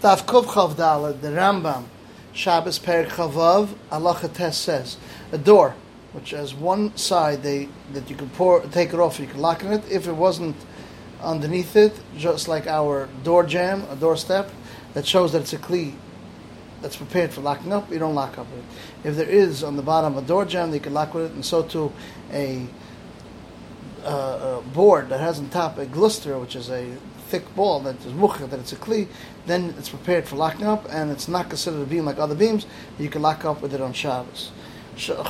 Daf Kuf Chav Daled, the Rambam, Shabbos Perik Chavav, Allah says, a door which has one side they, that you can pour, take it off, you can lock in it. If it wasn't underneath it, just like our door jamb, a doorstep, that shows that it's a kli that's prepared for locking up, you don't lock up with it. If there is on the bottom a door jamb, you can lock with it, and so too a, uh, a board that has on top a glister, which is a thick ball that is mucha, that it's a kli, then it's prepared for locking up, and it's not considered a beam like other beams. You can lock up with it on Shabbos. Says,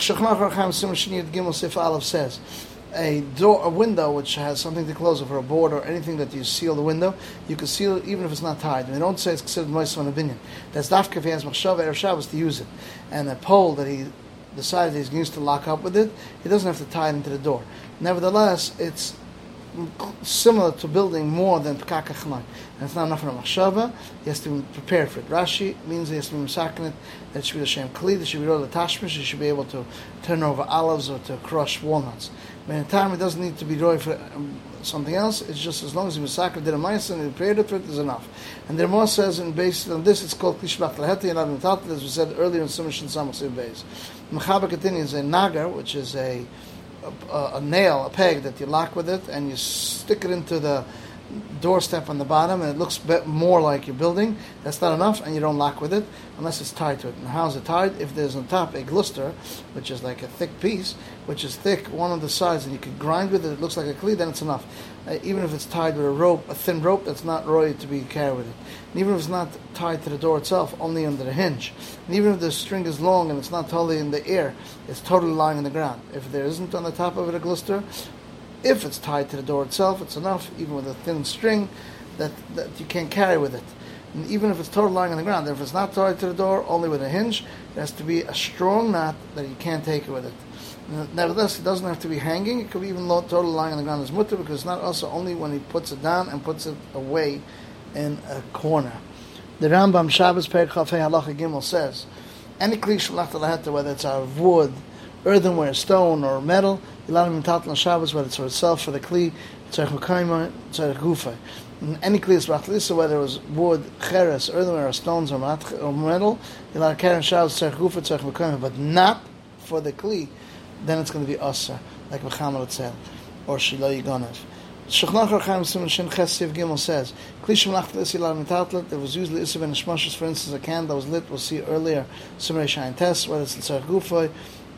a door, a window which has something to close over a board or anything that you seal the window, you can seal it even if it's not tied. And they don't say it's considered moist on opinion. That's dafka if he has machshav erev Shabbos to use it. And a pole that he decided he's going to use to lock up with it, he doesn't have to tie it into the door. Nevertheless, it's similar to building more than Pekaka Chmai. And it's not enough for a machshava, he has to be prepared for it. Rashi means he has to be misakin it, that it should be the Shem Kli, it should be the Tashmish, he should be able to turn over olives or to crush walnuts. But in time, it doesn't need to be roy for um, something else, it's just as long as he misakir did a mice and he prepared for it is enough. And the Ramah says, and based on this, it's called Klishbach Laheti and Adam as we said earlier in Sumish and Samach Beis. Mechaber continues a nagar, which is a a, a, nail, a peg that you lock with it, and you stick it into the doorstep on the bottom, and it looks more like you're building. That's not enough, and you don't lock with it unless it's tied to it. And how is it tied? If there's on top a glister, which is like a thick piece, which is thick, one of the sides, and you can grind with it, it looks like a cleat, then it's enough. Uh, even if it's tied with a rope, a thin rope that's not ready to be carried with it. And even if it's not tied to the door itself, only under the hinge. And even if the string is long and it's not totally in the air, it's totally lying on the ground. If there isn't on the top of it a glister, if it's tied to the door itself, it's enough, even with a thin string, that, that you can't carry with it. And even if it's totally lying on the ground, if it's not tied to the door, only with a hinge, it has to be a strong knot that you can't take it with it. Nevertheless, it doesn't have to be hanging. It could be even totally lying on the ground as mutter because it's not also only when he puts it down and puts it away in a corner. The Rambam Shabbos Chafei Halacha Gimel says, any kli shalach whether it's out of wood, earthenware, stone, or metal, Ilanim Mitat Shabbos, whether it's for itself, for the Kli, Tzarech Gufa. Any Kli is Rachlisa, whether it was wood, cheres, earthenware, or stones, or, metal, Ilanim Karen Shabbos, Tzarech Gufa, but not for the Kli, then it's going to be Asa, like Mechamed Etzel, or Shiloh Yigonev. Shechnach Archaim Simon Shin Chesiv Gimel says, Kli Shemlach Lis Yilar Mitatlet, there was usually Issa Ben Shmoshes, for instance, a candle was lit, we'll see earlier, Simrei Shain Test, whether it's Tzarech Gufa,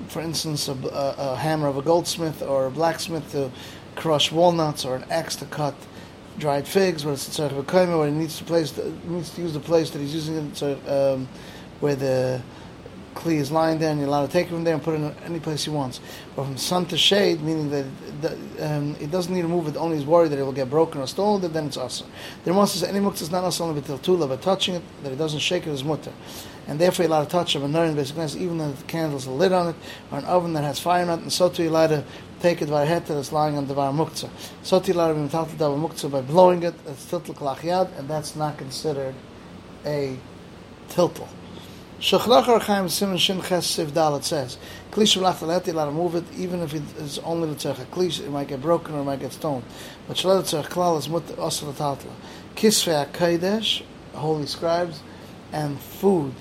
for instance, a, a, a, hammer of a goldsmith or a blacksmith to crush walnuts, or an axe to cut dried figs, where it's sort of a kaima, where he needs to place the, needs to use the place that he's using it, so, um, where the kli is lying there, and you're allowed to take it from there and put it in any place he wants. But from sun to shade, meaning that, um, it doesn't need to move it, only is worried that it will get broken or stolen, then it's also. The Ramah says any muktzah is not also only with tula, but touching it, that it doesn't shake it is mutter and therefore you're allowed to touch of a menorah basically even though the candles are lit on it, or an oven that has fire in it, and so too you're to take it by heta that's lying on the var muktzah. So too you're allowed to muktzah by blowing it, it's tiltal kalach and that's not considered a tiltal. Shechlach Archaim Simon Shin Ches Siv Dalet says, Klish Shalach Taleti, allowed to move it, even if it is only the tzech klish, it might get broken or it might get stoned. But Shalach Tzech Klal is mut osel tatla. Kisvei HaKodesh, holy scribes, and food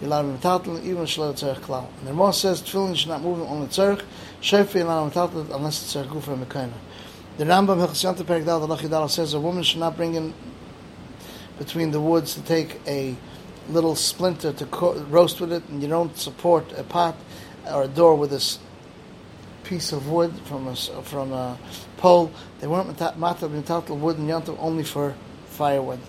you're allowed even shlo tzarich klal. And the Ramah says tefillin should not move only shefi allowed to metaltal unless it's tzarich gufa mekayma. The Rambam Hilchasiyanta Perik Dal Dal says a woman should not bring in between the woods to take a little splinter to co- roast with it, and you don't support a pot or a door with this piece of wood from a from a pole. They weren't matal metaltal wood and yantav only for firewood.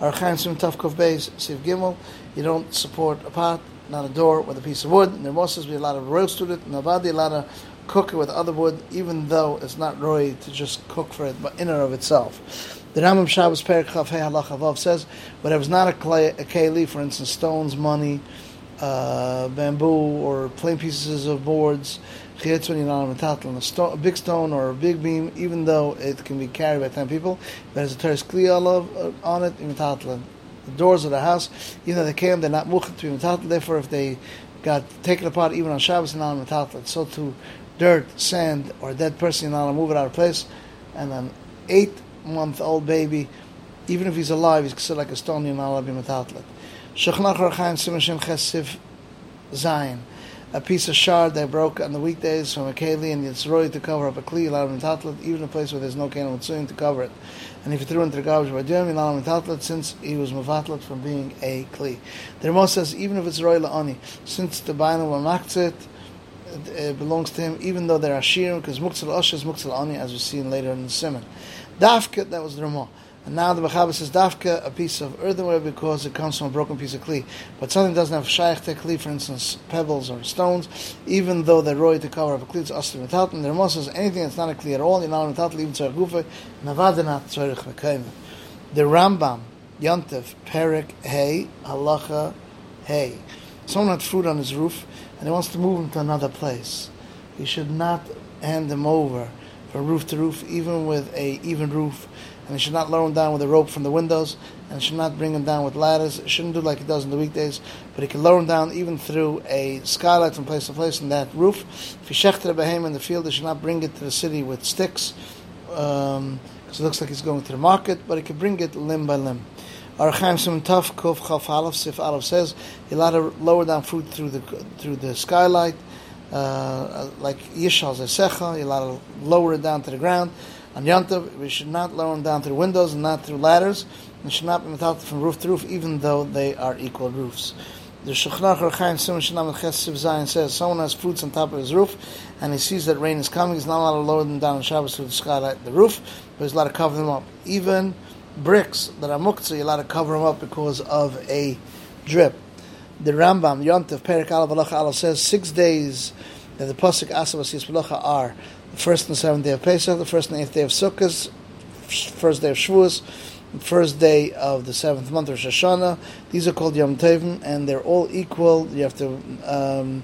Archaim Sim Tavkov Beis Siv Gimel. You don't support a pot, not a door, with a piece of wood. And there must be a lot of roast with it. Navadi, a lot of cook it with other wood, even though it's not roy to just cook for it, but in and of itself. The Rambam Shabbos Perik Chav Hey Halach says, whatever's not a, clay, a keli, for instance, stones, money, uh, bamboo, or plain pieces of boards, a, stone, a big stone or a big beam, even though it can be carried by ten people, there's a teres kli uh, on it, imitatlan the doors of the house, even though they came, they're not muchat to be metaltal. Therefore, if they got taken apart even on Shabbos, and not metaltal. So to dirt, sand, or dead person, you're not move it out of place. And an eight-month-old baby Even if he's alive, he's considered like a stone, to be metatlet. Shechnach Simon Chesiv Zion. A piece of shard that broke on the weekdays from a keli and it's roy to cover up a kli, metatlet, even a place where there's no mitzuyim to cover it. And if he threw into the garbage by allowed him metatlet since he was mevatlet from being a kli. The Ramos says even if it's roy la'ani, since the Bainam will it, it belongs to him, even though there are shirim, because muktzal osha is muktzal ani, as we see later in the simon. Dafka, that was the Ramah. And now the Mechaber says dafka, a piece of earthenware because it comes from a broken piece of kli. But something doesn't have shaykh to kli, for instance, pebbles or stones, even though they're roy to cover up a kli, it's asr. And the Ramah says anything that's not a kli at all, you're not without, even tzarech gufa, navadanat tzarech. The Rambam, Yontif, Perik, Hey, Halacha, Hey. Someone had food on his roof, and he wants to move him to another place. He should not hand him over from roof to roof, even with a even roof, and he should not lower him down with a rope from the windows, and it should not bring him down with ladders. It shouldn't do like he does in the weekdays, but he can lower him down even through a skylight from place to place in that roof. If he shechted a behem in the field, he should not bring it to the city with sticks, because um, it looks like he's going to the market, but he can bring it limb by limb. Archaim Sim Tuf Kuf Chaf Aleph Sif Aleph says you're allowed to lower down fruit through the through the skylight, uh, like Yishal Zesecha. You're allowed to lower it down to the ground. On Yantav, we should not lower them down through windows and not through ladders. And should not be without from roof to roof, even though they are equal roofs. The Shechnach Archaim Sim Shanam Ches says someone has fruits on top of his roof, and he sees that rain is coming. He's not allowed to lower them down on Shabbos through the skylight, the roof, but he's allowed to cover them up, even bricks that are muktzah, you're allowed to cover them up because of a drip. The Rambam, Yontif, Perik Alav Alacha Alav says six days that the Pasuk Asavas Yisbalacha are the first and seventh day of Pesach, the first and eighth day of Sukkot, first day of Shavuos, first day of the seventh month of Shoshana. These are called Yom Tevim, and they're all equal. You have to um,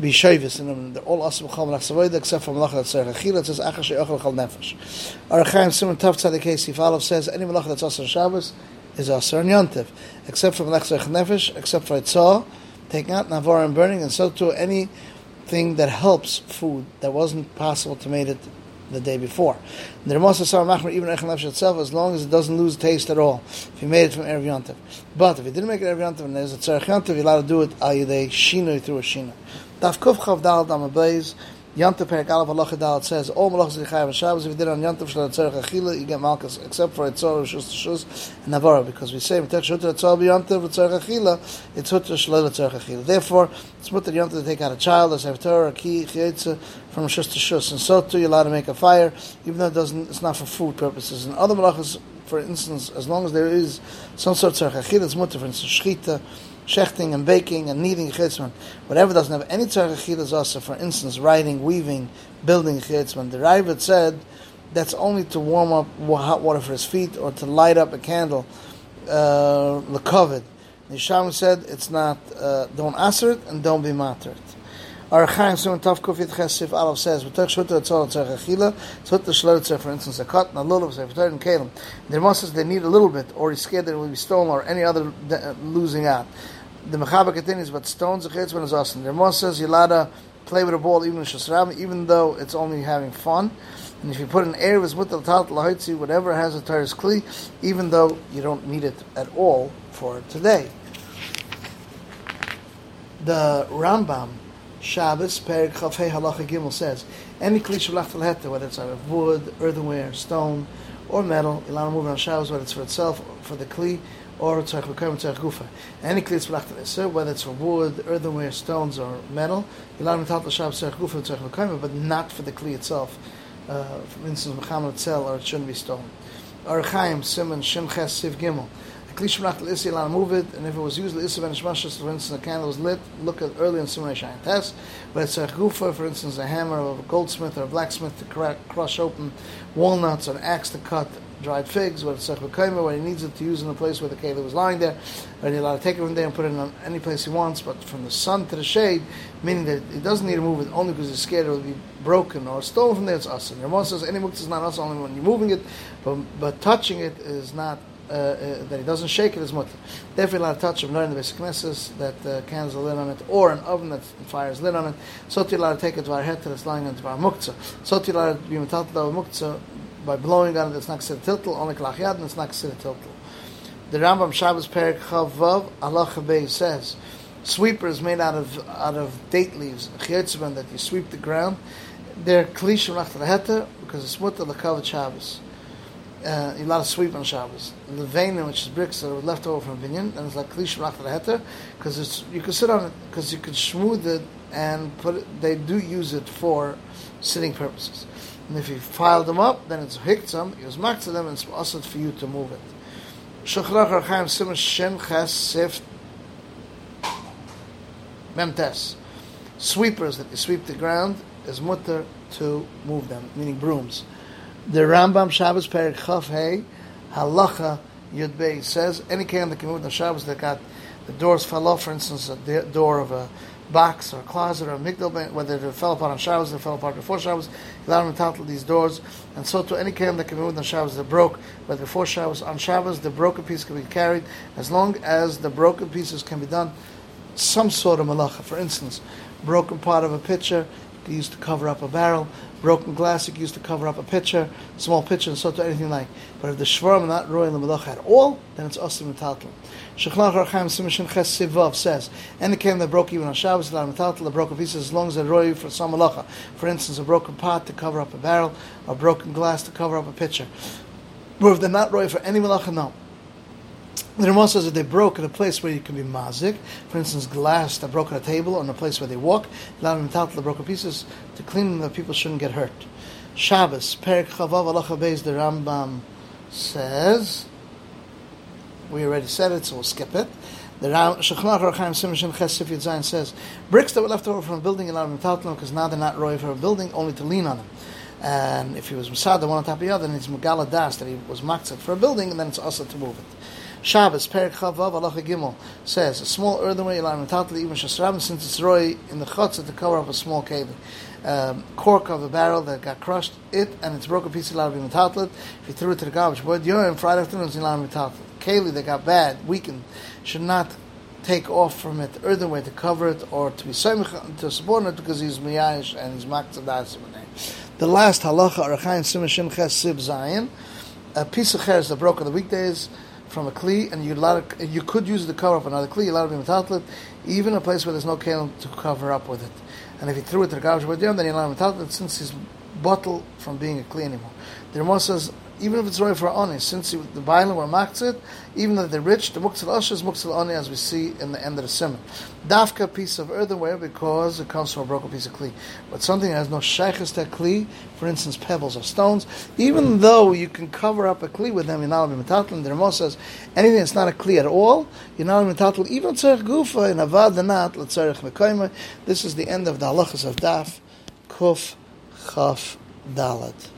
be shavis in them. They're all asim chal melach except for malacha that's tzarech achila. It says achar she'ochel chal nefesh. Arachaim Simon Tav Tzadik Sif Aleph says any malacha that's asar Shabbos is asar yontiv, except for tzarech nefesh, except for itzah, taking out navar and burning, and so too anything that helps food that wasn't possible to make it the day before. The Ramasa Sar Machmer even Echel Nefesh itself, as long as it doesn't lose taste at all, if you made it from Erev Yontiv. But if you didn't make it Erev Yontiv and there's a Tzarech Yontiv, you're allowed to do it al Yidei Shinoi through a Shinoi. Daf Kuf Chav Dal Yontif Perik Aleph Halacha Dal it says all malachas yichayev and Shabbos. If you did on Yontif Shalom Tzarech Achila, you get malchus except for Etzor Rishus Shus and Navara because we say V'tech Shut Etzor B'Yontif Tzarech Achila it's Hut Shalom Tzarech Achila. Therefore, it's mutter Yontif to take out a child, a Sefer a key, Chiyetze from Shus to Shus, and so too you're allowed to make a fire, even though it doesn't. It's not for food purposes. And other malachas, for instance, as long as there is some sort of Tzarech Achila, it's mutter. For instance, Shchita shechting and baking and kneading chitzman, whatever doesn't have any tzarech also, for instance, writing, weaving, building chitzman. The Raavad said that's only to warm up hot water for his feet or to light up a candle, uh, lekovid. The Sham said it's not, uh, don't answer it and don't be mattered. Our Chaim Simon Tav Kufit Chesif Aleph says, "V'tach shuta etzol tzarech achila, tzut the shlot for instance, a cut and a lulav, say v'tar and kalim. The Rama says they need a little bit, or he's scared that it will be stolen, or any other uh, losing out. The Mechaber continues, but stones a chitzman is awesome. The Rama says to play with a ball even in even though it's only having fun. And if you put an his mutal tal lahitzi, whatever has a taris kli, even though you don't need it at all for today. The Rambam Shabbos, Perik Chafei Halacha Gimel says, any kli shalach whether it's out of wood, earthenware, stone, or metal, move on Shabbos, whether it's for itself, for the kli, or tzarech l'kayim tzarech gufa. Any kli shalach whether it's for wood, earthenware, stones, or metal, to metal Shabbos tzarech gufa tzarech l'kayim, but not for the kli itself. Uh, for instance, mechamer tzel, or it shouldn't be stolen. Or Chaim, Simon, Shin Ches, Siv Gimel. Klish Menach L'Isi Lan move it, and if it was used L'Isi Ben Shmashas, for instance, a candle was lit, look at early in Simon Shayin Test, but it's a gufa, for instance, a hammer of a goldsmith or a blacksmith to crack, crush open walnuts, or an axe to cut dried figs, where it's a where he needs it to use in a place where the keli was lying there, and he's allowed to take it from there and put it in any place he wants, but from the sun to the shade, meaning that he doesn't need to move it only because he's scared it will be broken or stolen from there, it's us. And Ramon says any muktzah is not us only when you're moving it, but, but touching it is not uh, uh, that he doesn't shake it as much. Definitely allowed to touch him, learn the basic nesses, that uh, candles are lit on it, or an oven that fires lit on it. So to to take it to our head that's lying on to our muktzah. So to allowed to be metal to muktzah by blowing on it, it's not considered tiltal, only kalach and it's not considered tiltal. The Rambam Shabbos Perik Chavav Allah Bey says, sweeper is made out of out of date leaves, chiyotzban that you sweep the ground. They're klishim nach the because it's mutter lekavet Shabbos. Uh, you're allowed to sweep on Shabbos. The vein, in which is bricks that are left over from Binyan, and it's like klishim nach the because it's you can sit on it because you can smooth it and put it. They do use it for sitting purposes. And if you file them up, then it's hiktzam, you use to them, and it's also for you to move it. Shachrach Archaim Simon Shem Ches Sif Memtes. Sweepers that you sweep the ground is mutter to move them, meaning brooms. The Rambam Shabbos Perik Chaf Hey Halacha Yud Bey says any can that can move the Shabbos that got the doors fell off, for instance, a door of a box or closet or migdal, whether it fell apart on Shabbos or fell apart before Shabbos, allow them to title these doors. And so to any kelim that can be moved on Shabbos that broke, whether before Shabbos, on Shabbos, the broken piece can be carried as long as the broken pieces can be done some sort of malacha. For instance, broken part of a pitcher used to cover up a barrel, broken glass you used to cover up a pitcher, small pitcher, and so to anything like. But if the shvarim are not royal the malacha at all, then it's asim metaltal. Shechlach Archaim Simishin Ches Sivav says, any came that broke even on Shabbos, allowed metaltal, the broken pieces as long as they're royal for some malacha. For instance, a broken pot to cover up a barrel, a broken glass to cover up a pitcher. But if they're not royal for any malacha, no. The Ramah says that they broke in a place where you can be mazik, for instance, glass that broke on a table or in a place where they walk, allow them to the broken pieces to clean them that people shouldn't get hurt. Shabbos, Perik Chavav Allah Beis, the Rambam says, we already said it, so we'll skip it. The Shechnach Rachaim Simon Ches Sif says, bricks that were left over from a building allow them to them because now they're not roy for a building, only to lean on them. And if he was Masada one on top of the other, then it's Megala Das that he was Makzat for a building, and then it's also to move it. Shabbos, Perik Chavav, Alacha Gimel, says, a small earthenware, Ilan Metatli, even Shasram, since it's roy in the chutzah to cover up a small cable. Um, cork of a barrel that got crushed, it and its broken piece allowed to be metatlet. If you threw it to the garbage, but during Friday afternoon, it's allowed to be. Keli that got bad, weakened, should not take off from it earthenware to cover it or to be to support it because he's miyash and he's makzadas. The last halacha, Arachaim Simashim Ches Sib Zayin, a piece of cheres that broke on the weekdays from a kli, and you allowed you could use the cover of another kli. You allowed to be metatlet, even a place where there's no kale to cover up with it. And if he threw it to the garbage then you allow him metatlet since he's bottle from being a kli anymore. The Ramah says even if it's right for oni, since the Bailam were makzit, even if they're rich, the muktzal asher is muktzal oni, as we see in the end of the simon. Dafka piece of earthenware because it comes from a broken piece of kli. But something that has no shaykhis to kli, for instance, pebbles or stones, even though you can cover up a kli with them, you're not metatl. The Ramah says anything that's not a kli at all, you're not metatl. Even tzarech gufa in avad danat l'tzarech mekayma. This is the end of the halachas of daf kuf chaf dalat.